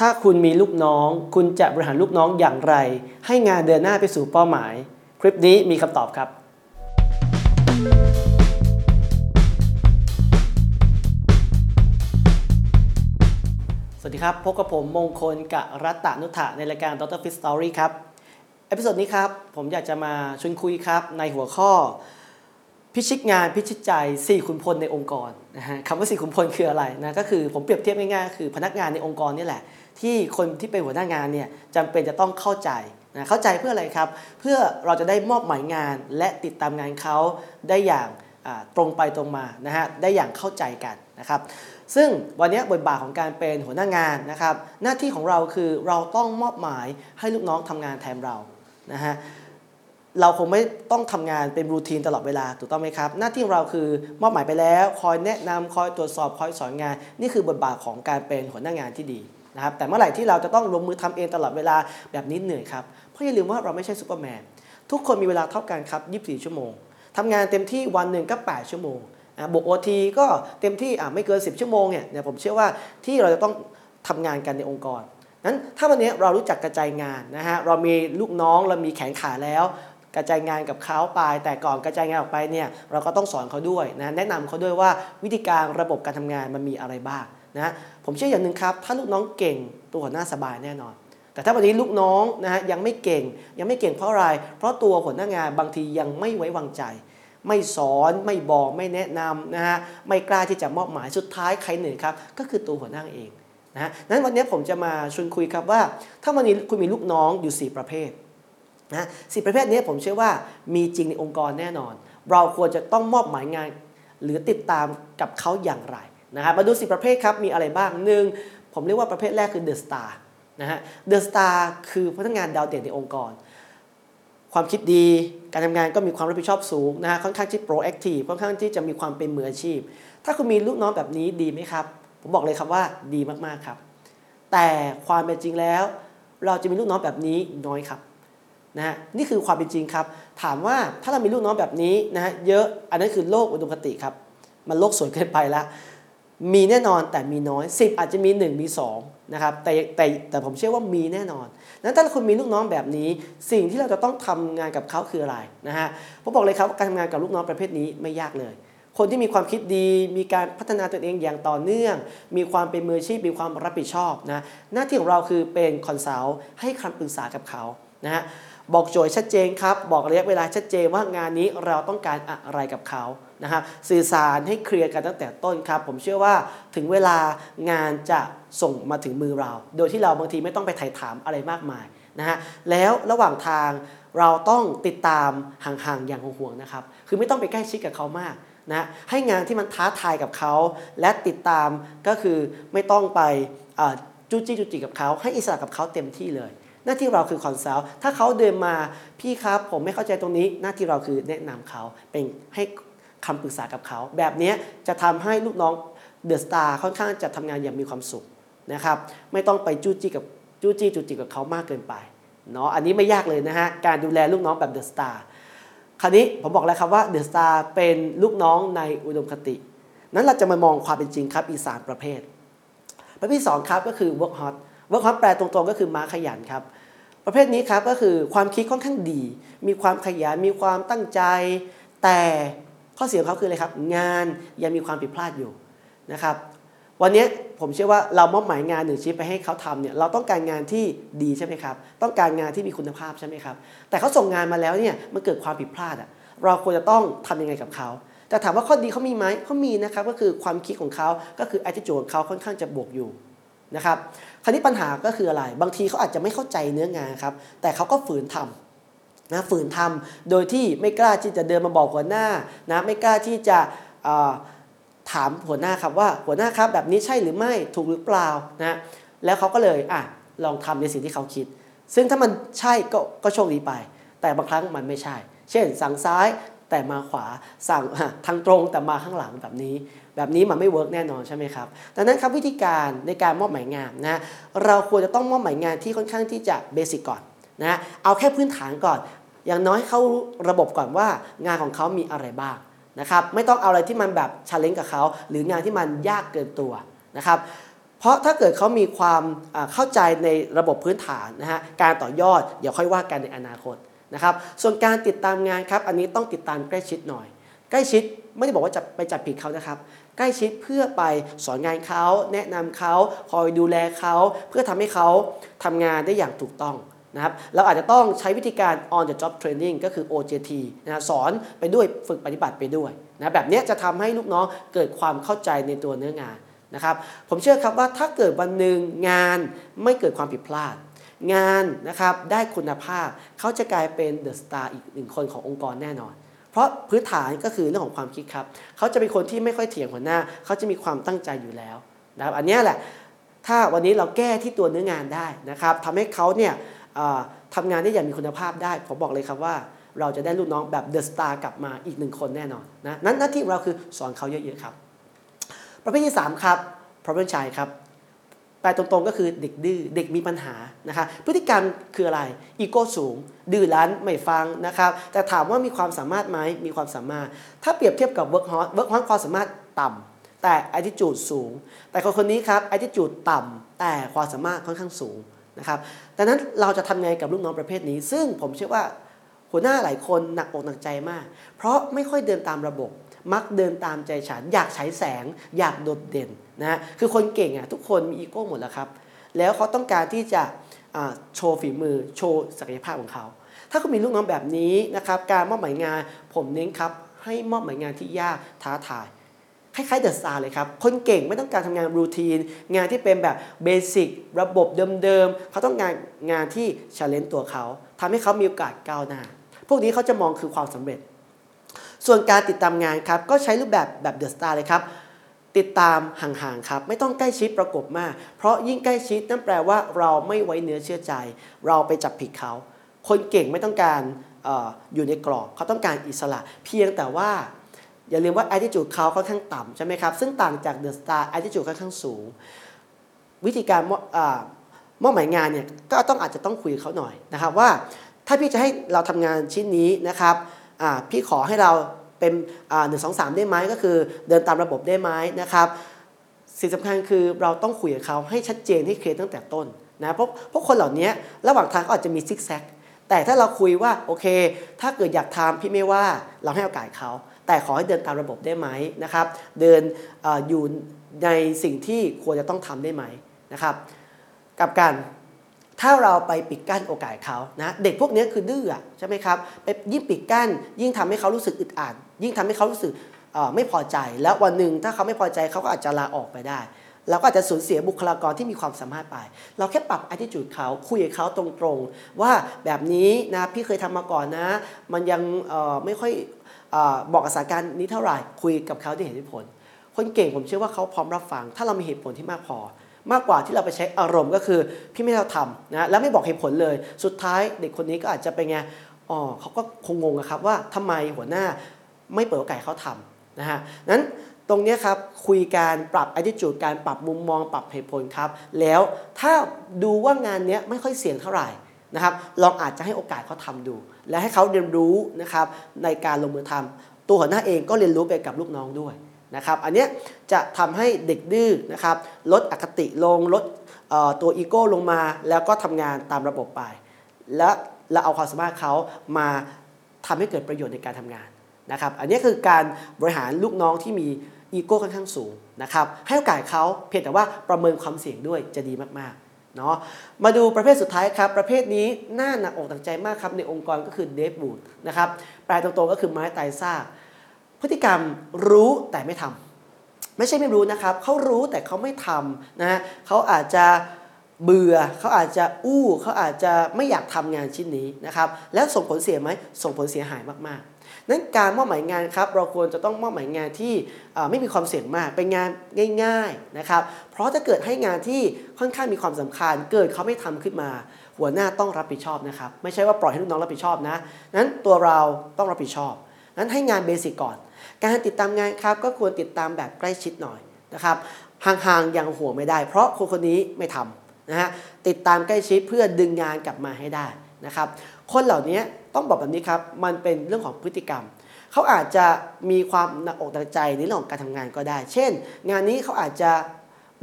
ถ้าคุณมีลูกน้อง คุณจะบริหารลูกน้องอย่างไร ให้งานเดินหน้าไปสู่เป้าหมาย คลิปนี้มีคำตอบครับ สวัสดีครับ พบกับผมมงคลกะรัตตนุถะในรายการ Dr. Fit Story ครับ episode นี้ครับ ผมอยากจะมาชวนคุยครับในหัวข้อ พิชิตงานพิชิตใจ4ขุนพลในองค์กรนะฮะคำว่า4ขุนพลคืออะไรนะก็คือผมเปรียบเทียบง่ายๆคือพนักงานในองค์กรนี่แหละ ที่คนที่เป็นหัวหน้างานเนี่ยจำเป็นจะต้องเข้าใจนะเข้าใจเพื่ออะไรครับ เพื่อเราจะได้มอบหมายงานและติดตามงานเขาได้อย่างตรงไปตรงมานะฮะได้อย่างเข้าใจกันนะครับซึ่งวันนี้บทบาทของการเป็นหัวหน้างานนะครับ หน้าที่ของเราคือเราต้องมอบหมายให้ลูกน้องทำงานแทนเรานะฮะ เราคงไม่ต้องทำงานเป็นรูทีนตลอดเวลาถูกต้องไหมครับ หน้าที่ของเราคือมอบหมายไปแล้ว คอยแนะนำคอยตรวจสอบคอยสอนงาน นี่คือบทบาทของการเป็นหัวหน้างานที่ดีนะครับแต่เมื่อไหร่ที่เราจะต้องลงมือทำเองตลอดเวลาแบบนี้เหนื่อยครับเพราะอย่าลืมว่าเราไม่ใช่ซูเปอร์แมนทุกคนมีเวลาเท่ากันครับ 24 ชั่วโมงทำงานเต็มที่วันหนึ่งก็ 8 ชั่วโมงบวกโอทีก็เต็มที่ไม่เกิน 10 ชั่วโมงเนี่ยผมเชื่อว่าที่เราจะต้องทำงานกันในองค์กรนั้นถ้าวันนี้เรารู้จักกระจายงานนะฮะเรามีลูกน้องเรามีแขนขาแล้ว กระจายงานกับเขาไป แต่ก่อนกระจายงานออกไปเนี่ยเราก็ต้องสอนเขาด้วยนะแนะนำเขาด้วยว่าวิธีการระบบการทำงานมันมีอะไรบ้างนะผมเชื่ออย่างหนึ่งครับ ถ้าลูกน้องเก่งตัวหัวหน้าสบายแน่นอน แต่ถ้าวันนี้ลูกน้องนะฮะยังไม่เก่งยังไม่เก่งเพราะอะไร เพราะตัวหัวหน้างานบางทียังไม่ไว้วางใจ ไม่สอนไม่บอกไม่แนะนำนะฮะไม่กล้าที่จะมอบหมายสุดท้ายใครเหนื่อยครับ ก็คือตัวหัวหน้าเองนะฮะนั้นวันนี้ผมจะมาชวนคุยครับว่า ถ้าวันนี้คุณมีลูกน้องอยู่ 4 ประเภท นะสี่ประเภทนี้ผมเชื่อว่ามีจริงในองค์กรแน่นอน เราควรจะต้องมอบหมายงาน หรือติดตามกับเขาอย่างไรนะครับมาดูสิประเภทครับมีอะไรบ้างหนึ่งผมเรียกว่าประเภทแรกคือเดอะสตาร์นะฮะเดอะสตาร์คือพนักงานดาวเด่นในองค์กร ความคิดดี การทำงานก็มีความรับผิดชอบสูงนะฮะค่อนข้างที่โปรแอคทีฟค่อนข้างที่จะมีความเป็นมืออาชีพ ถ้าคุณมีลูกน้องแบบนี้ดีไหมครับ ผมบอกเลยครับว่าดีมากๆครับ แต่ความเป็นจริงแล้ว เราจะมีลูกน้องแบบนี้น้อยครับ นะฮะนี่คือความเป็นจริงครับ ถามว่าถ้าเรามีลูกน้องแบบนี้นะฮะเยอะอันนั้นคือโลกอุดมคติครับ มันโลกสวยเกินไปแล้วมีแน่นอนแต่มีน้อย 10 อาจจะมี 1 มี 2 นะครับแต่แต่แต่ผมเชื่อว่ามีแน่นอนนั้นถ้าคุณมีลูกน้องแบบนี้ สิ่งที่เราจะต้องทำงานกับเขาคืออะไรนะฮะผมบอกเลยครับการทำงานกับลูกน้องประเภทนี้ไม่ยากเลย คนที่มีความคิดดี มีการพัฒนาตัวเองอย่างต่อเนื่อง มีความเป็นมืออาชีพมีความรับผิดชอบนะหน้าที่ของเราคือเป็นคอนซัลท์ให้คำปรึกษากับเขา นะฮะบอกโจทย์ชัดเจนครับบอกระยะเวลาชัดเจนว่างานนี้เราต้องการอะไรกับเขานะครับสื่อสารให้เคลียร์กันตั้งแต่ต้นครับ ผมเชื่อว่าถึงเวลางานจะส่งมาถึงมือเรา โดยที่เราบางทีไม่ต้องไปไถ่ถามอะไรมากมายนะฮะแล้วระหว่างทางเราต้องติดตามห่างๆอย่างห่วงๆนะครับ คือไม่ต้องไปใกล้ชิดกับเขามากนะให้งานที่มันท้าทายกับเขา และติดตามก็คือไม่ต้องไปจู้จี้จุจิกับเขา ให้อิสระกับเขาเต็มที่เลย หน้าที่เราคือ consult ถ้าเขาเดินมาพี่ครับผมไม่เข้าใจตรงนี้ หน้าที่เราคือแนะนำเขาเป็นให้คำปรึกษากับเขา แบบนี้จะทำให้ลูกน้อง the star ค่อนข้างจะทำงานอย่างมีความสุขนะครับไม่ต้องไปจู้จี้กับจู้จี้จุจิกับเขามากเกินไปเนาะอันนี้ไม่ยากเลยนะฮะการดูแลลูกน้องแบบเดอะสตาร์คราวนี้ผมบอกแล้วครับว่าเดอะสตาร์เป็นลูกน้องในอุดมคติ นั้นเราจะมามองความเป็นจริงครับอีสานประเภท ประเภท2ครับก็คือ work hard work hard แปลตรงๆก็คือม้าขยันครับ ประเภทนี้ครับก็คือความคิดค่อนข้างดี มีความขยันมีความตั้งใจ แต่ข้อเสียของเขาคืออะไรครับ งานยังมีความผิดพลาดอยู่นะครับวันนี้ผมเชื่อว่าเรามอบหมายงานหนึ่งชิ้นไปให้เขาทำเนี่ยเราต้องการงานที่ดีใช่ไหมครับ ต้องการงานที่มีคุณภาพใช่ไหมครับ แต่เขาส่งงานมาแล้วเนี่ยมันเกิดความผิดพลาดอะเราควรจะต้องทำยังไงกับเขาแต่ถามว่าข้อดีเขามีไหมเขามีนะครับก็คือความคิดของเขาก็คือ attitude ของเขาค่อนข้างจะบวกอยู่ นะครับคราวนี้ปัญหาก็คืออะไร บางทีเขาอาจจะไม่เข้าใจเนื้องานครับ แต่เขาก็ฝืนทำนะฝืนทำโดยที่ไม่กล้าที่จะเดินมาบอกหัวหน้านะไม่กล้าที่จะถามหัวหน้าครับว่าหัวหน้าครับแบบนี้ใช่หรือไม่ถูกหรือเปล่านะแล้วเขาก็เลยอะลองทำในสิ่งที่เขาคิด ซึ่งถ้ามันใช่ก็ก็โชคดีไป แต่บางครั้งมันไม่ใช่ เช่น สั่งซ้าย แต่มาขวาสั่งทางตรงแต่มาข้างหลังแบบนี้ แบบนี้มันไม่เวิร์กแน่นอนใช่ไหมครับดังนั้นครับวิธีการในการมอบหมายงานนะเราควรจะต้องมอบหมายงานที่ค่อนข้างที่จะเบสิกก่อนนะเอาแค่พื้นฐานก่อน อย่างน้อยเขาระบบก่อนว่างานของเขามีอะไรบ้างนะครับไม่ต้องเอาอะไรที่มันแบบชาเลนจ์กับเขาหรืองานที่มันยากเกินตัวนะครับเพราะถ้าเกิดเขามีความเข้าใจในระบบพื้นฐานนะฮะการต่อยอดเดี๋ยวค่อยว่ากันในอนาคต นะครับ ส่วนการติดตามงานครับ อันนี้ต้องติดตามใกล้ชิดหน่อย ใกล้ชิดไม่ได้บอกว่าจะไปจับผิดเขานะครับ ใกล้ชิดเพื่อไปสอนงานเขาแนะนำเขาคอยดูแลเขาเพื่อทำให้เขาทำงานได้อย่างถูกต้องนะครับเราอาจจะต้องใช้วิธีการ on the job training ก็คือ OJT นะสอนไปด้วยฝึกปฏิบัติไปด้วยนะแบบนี้จะทำให้ลูกน้องเกิดความเข้าใจในตัวเนื้องานนะครับ ผมเชื่อครับว่าถ้าเกิดวันหนึ่งงานไม่เกิดความผิดพลาด งานนะครับได้คุณภาพเขาจะกลายเป็นเดอะสตาร์อีกหนึ่งคนขององค์กรแน่นอน เพราะพื้นฐานก็คือเรื่องของความคิดครับเขาจะเป็นคนที่ไม่ค่อยเถียงหัวหน้าเขาจะมีความตั้งใจอยู่แล้วนะครับอันนี้แหละถ้าวันนี้เราแก้ที่ตัวเนื้องานได้นะครับทำให้เขาเนี่ยทำงานได้อย่างมีคุณภาพได้ ผมบอกเลยครับว่า เราจะได้ลูกน้องแบบเดอะสตาร์กลับมาอีกหนึ่งคนแน่นอนนะนั้นหน้าที่ของเราคือสอนเขาเยอะๆครับ ประเภทที่ 3 ครับ problem child ครับ แปลตรงๆก็คือเด็กดื้อเด็กมีปัญหานะคะพฤติกรรมคืออะไรอีโก้สูง ดื้อรั้นไม่ฟังนะครับแต่ถามว่ามีความสามารถไหมมีความสามารถ ถ้าเปรียบเทียบกับ work hard work hard ความสามารถต่ำแต่ attitude สูง แต่คนคนนี้ครับ attitude ต่ำแต่ความสามารถค่อนข้างสูงนะครับดังนั้นเราจะทำไงกับลูกน้องประเภทนี้ ซึ่งผมเชื่อว่าหัวหน้าหลายคนหนักอกหนักใจมาก เพราะไม่ค่อยเดินตามระบบ มักเดินตามใจฉัน อยากฉายแสง อยากโดดเด่นนะคือคนเก่งอะทุกคนมีอีโก้หมดแล้วครับ แล้วเขาต้องการที่จะโชว์ฝีมือ โชว์ศักยภาพของเขา ถ้าเขามีลูกน้องแบบนี้นะครับ การมอบหมายงานผมเน้นครับ ให้มอบหมายงานที่ยากท้าทายคล้ายๆ the star เลยครับ คนเก่งไม่ต้องการทำงาน routine งานที่เป็นแบบ basic ระบบเดิมๆ เขาต้องการงานที่ challenge ตัวเขาทำให้เขามีโอกาสก้าวหน้า พวกนี้เขาจะมองคือความสำเร็จ ส่วนการติดตามงานครับก็ใช้รูปแบบแบบ the star เลยครับติดตามห่างๆครับ ไม่ต้องใกล้ชิดประกบมาก เพราะยิ่งใกล้ชิดนั่นแปลว่าเราไม่ไว้เนื้อเชื่อใจ เราไปจับผิดเขา คนเก่งไม่ต้องการออยู่ในกรอบ เขาต้องการอิสระ เพียงแต่ว่า อย่าลืมว่า attitude เขาค่อนข้างต่ำใช่ไหมครับ ซึ่งต่างจาก The Star attitude ค่อนข้างสูง วิธีการมอบหมายงานเนี่ยก็ต้องอาจจะต้องคุยเขาหน่อยนะครับว่าถ้าพี่จะให้เราทำงานชิ้นนี้นะครับ พี่ขอให้เราเป็นหนึ่งสองสามได้ไหมก็คือเดินตามระบบได้ไหมนะครับสิ่งสำคัญคือเราต้องคุยกับเขาให้ชัดเจนให้เคลียร์ตั้งแต่ต้นนะเพราะพวกคนเหล่านี้ระหว่างทางก็อาจจะมีซิกแซกแต่ถ้าเราคุยว่าโอเค ถ้าเกิดอยากทำพี่ไม่ว่าเราให้โอกาสเขา แต่ขอให้เดินตามระบบได้ไหมนะครับ เดินออยู่ในสิ่งที่ควรจะต้องทำได้ไหมนะครับ กับการ ถ้าเราไปปิดกั้นโอกาสเขานะเด็กพวกนี้คือดื้อใช่ไหมครับไปยิ่งปิดกั้น ยิ่งทำให้เขารู้สึกอึดอัดยิ่งทำให้เขารู้สึกไม่พอใจ แล้ววันหนึ่งถ้าเขาไม่พอใจเขาก็อาจจะลาออกไปได้เราก็อาจจะสูญเสียบุคลากรที่มีความสามารถไป เราแค่ปรับ attitude เขาคุยกับเขาตรงๆ ว่าแบบนี้นะพี่เคยทำมาก่อนนะ มันยังไม่ค่อยบอกกับสถานการณ์นี้เท่าไหร่คุยกับเขาด้วยเหตุผล คนเก่งผมเชื่อว่าเขาพร้อมรับฟัง ถ้าเรามีเหตุผลที่มากพอ มากกว่าที่เราไปใช้อารมณ์ก็คือพี่ไม่เราทำนะแล้วไม่บอกเหตุผลเลย สุดท้ายเด็กคนนี้ก็อาจจะเป็นไงอ๋อเขาก็คงงงครับว่าทำไมหัวหน้าไม่เปิดโอกาสเขาทำนะฮะนั้นตรงนี้ครับคุยการปรับ attitude การปรับมุมมองปรับเหตุผลครับ แล้วถ้าดูว่างานนี้ไม่ค่อยเสี่ยงเท่าไหร่นะครับลองอาจจะให้โอกาสเขาทำดู และให้เขาเรียนรู้นะครับในการลงมือทำตัวหัวหน้าเองก็เรียนรู้ไปกับลูกน้องด้วย นะครับอันนี้จะทำให้เด็กดื้อนะครับลดอคติลงลดตัวอีโก้ลงมาแล้วก็ทำงานตามระบบไป และเราเอาความสามารถเขามาทำให้เกิดประโยชน์ในการทำงานนะครับอันนี้คือการบริหารลูกน้องที่มีอีโก้ค่อนข้างสูงนะครับให้โอกาสเขาเพียงแต่ว่าประเมินความเสี่ยงด้วยจะดีมากๆเนาะมาดูประเภทสุดท้ายครับ ประเภทนี้น่าหนักอกหนักใจมากครับในองค์กรก็คือเดฟบูดนะครับแปลตรงๆก็คือไม้ตายซาก พฤติกรรมรู้แต่ไม่ทำไม่ใช่ไม่รู้นะครับ เขารู้แต่เขาไม่ทำนะฮะเขาอาจจะเบื่อเขาอาจจะอู้เขาอาจจะไม่อยากทำงานชิ้นนี้นะครับแล้วส่งผลเสียไหมส่งผลเสียหายมากๆ นั้นการมอบหมายงานครับเราควรจะต้องมอบหมายงานที่ไม่มีความเสี่ยงมากเป็นงานง่าย ๆนะครับ เพราะถ้าเกิดให้งานที่ค่อนข้างมีความสำคัญ เกิดเขาไม่ทำขึ้นมา หัวหน้าต้องรับผิดชอบนะครับ ไม่ใช่ว่าปล่อยให้ลูกน้องรับผิดชอบนะนั้นตัวเราต้องรับผิดชอบ นั้นให้งานเบสิกก่อน การติดตามงานครับก็ควรติดตามแบบใกล้ชิดหน่อยนะครับห่างๆยังหัวไม่ได้ เพราะคนคนนี้ไม่ทำนะฮะติดตามใกล้ชิดเพื่อดึงงานกลับมาให้ได้นะครับคนเหล่านี้ต้องบอกแบบนี้ครับมันเป็นเรื่องของพฤติกรรมเขาอาจจะมีความหนักอกหนักใจในเรื่องของการทำงานก็ได้ เช่น งานนี้เขาอาจจะ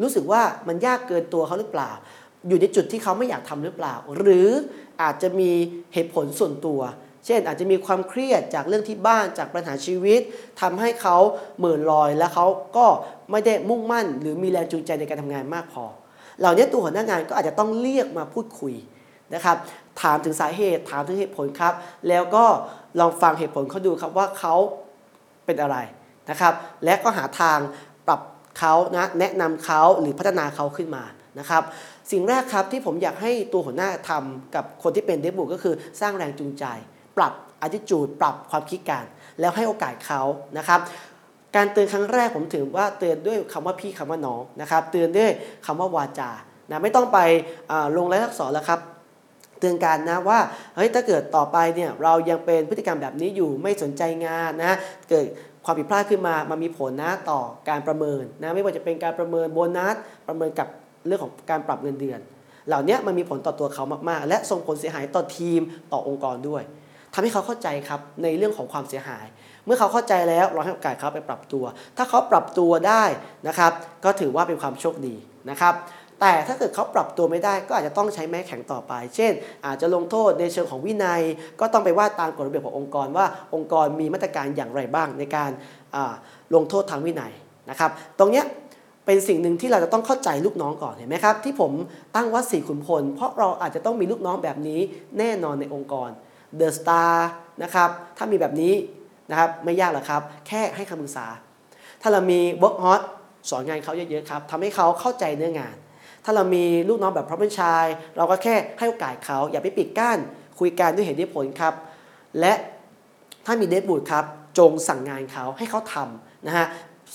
รู้สึกว่ามันยากเกินตัวเขาหรือเปล่า อยู่ในจุดที่เขาไม่อยากทำหรือเปล่า หรืออาจจะมีเหตุผลส่วนตัว เช่นอาจจะมีความเครียดจากเรื่องที่บ้านจากปัญหาชีวิตทำให้เขาเหม่อลอย และเขาก็ไม่ได้มุ่งมั่น หรือมีแรงจูงใจในการทำงานมากพอ เหล่านี้ตัวหัวหน้างานก็อาจจะต้องเรียกมาพูดคุยนะครับ ถามถึงสาเหตุ ถามถึงเหตุผลครับ แล้วก็ลองฟังเหตุผลเขาดูครับว่าเขาเป็นอะไรนะครับ และก็หาทางปรับเขานะแนะนำเขาหรือพัฒนาเขาขึ้นมานะครับสิ่งแรกครับที่ผมอยากให้ตัวหัวหน้าทำกับคนที่เป็นเดบุก็คือสร้างแรงจูงใจ ปรับ attitude ปรับความคิดการแล้วให้โอกาสเขานะครับการเตือนครั้งแรกผมถือว่าเตือนด้วยคำว่าพี่คำว่าน้องนะครับ เตือนด้วยคำว่าวาจานะไม่ต้องไปลงรายลักษณ์อักษรแล้วครับ เตือนกันนะว่าเฮ้ยถ้าเกิดต่อไปเนี่ยเรายังเป็นพฤติกรรมแบบนี้อยู่ไม่สนใจงานนะเกิดความผิดพลาดขึ้นมามันมีผลนะต่อการประเมินนะไม่ว่าจะเป็นการประเมินโบนัสประเมินกับเรื่องของการปรับเงินเดือน เหล่านี้มันมีผลต่อตัวเขามากๆ และส่งผลเสียหายต่อทีมต่อองค์กรด้วย ทำให้เขาเข้าใจครับในเรื่องของความเสียหาย เมื่อเขาเข้าใจแล้วเราให้โอกาสเขาไปปรับตัว ถ้าเขาปรับตัวได้นะครับ ก็ถือว่าเป็นความโชคดีนะครับแต่ถ้าเกิดเขาปรับตัวไม่ได้ก็อาจจะต้องใช้แม้แข็งต่อไป เช่น อาจจะลงโทษในเชิงของวินัย ก็ต้องไปว่าตามกฎระเบียบขององค์กรว่าองค์กรมีมาตรการอย่างไรบ้างในการลงโทษทางวินัยนะครับ ตรงเนี้ยเป็นสิ่งหนึ่งที่เราจะต้องเข้าใจลูกน้องก่อนเห็นไหมครับ ที่ผมตั้งว่าสี่ขุนพล เพราะเราอาจจะต้องมีลูกน้องแบบนี้แน่นอนในองค์กร The Star นะครับ ถ้ามีแบบนี้นะครับไม่ยากหรอกครับ แค่ให้คำปรึกษา ถ้าเรามี Work Hot สอนงานเขาเยอะๆครับทำให้เขาเข้าใจเนื้องาน ถ้าเรามีลูกน้องแบบพร้อมชายเราก็แค่ให้โอกาสเขาอย่าไปปิดกั้นคุยกันด้วยเหตุด้วยผลครับ และถ้ามีเดทบูดครับ จงสั่งงานเขาให้เขาทำนะฮะ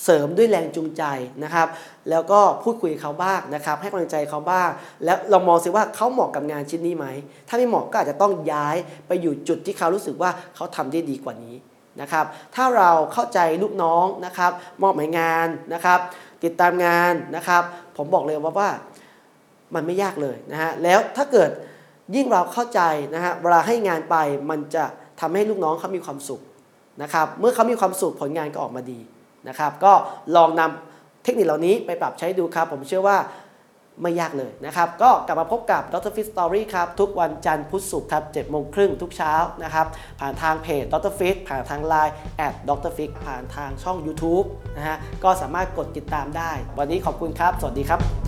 เสริมด้วยแรงจูงใจนะครับ แล้วก็พูดคุยเขาบ้างนะครับ ให้กำลังใจเขาบ้าง แล้วเรามองซิว่าเขาเหมาะกับงานชิ้นนี้ไหม ถ้าไม่เหมาะก็อาจจะต้องย้ายไปอยู่จุดที่เขารู้สึกว่าเขาทำได้ดีกว่านี้นะครับ ถ้าเราเข้าใจลูกน้องนะครับ มอบหมายงานนะครับ ติดตามงานนะครับ ผมบอกเลยว่าว่ามันไม่ยากเลยนะฮะ แล้วถ้าเกิดยิ่งเราเข้าใจนะฮะ เวลาให้งานไปมันจะทำให้ลูกน้องเขามีความสุขนะครับ เมื่อเขามีความสุขผลงานก็ออกมาดี นะครับ ก็ลองนำเทคนิคเหล่านี้ไปปรับใช้ดูครับ ผมเชื่อว่าไม่ยากเลยนะครับ ก็กลับมาพบกับ Dr. Fit Story ครับ ทุกวันจันทร์พุธศุกร์ครับ7โมงครึ่งทุกเช้านะครับ ผ่านทางเพจ Dr. Fit ผ่านทาง Line at Dr. Fit ผ่านทางช่อง YouTube นะฮะก็สามารถกดติดตามได้ วันนี้ขอบคุณครับ สวัสดีครับ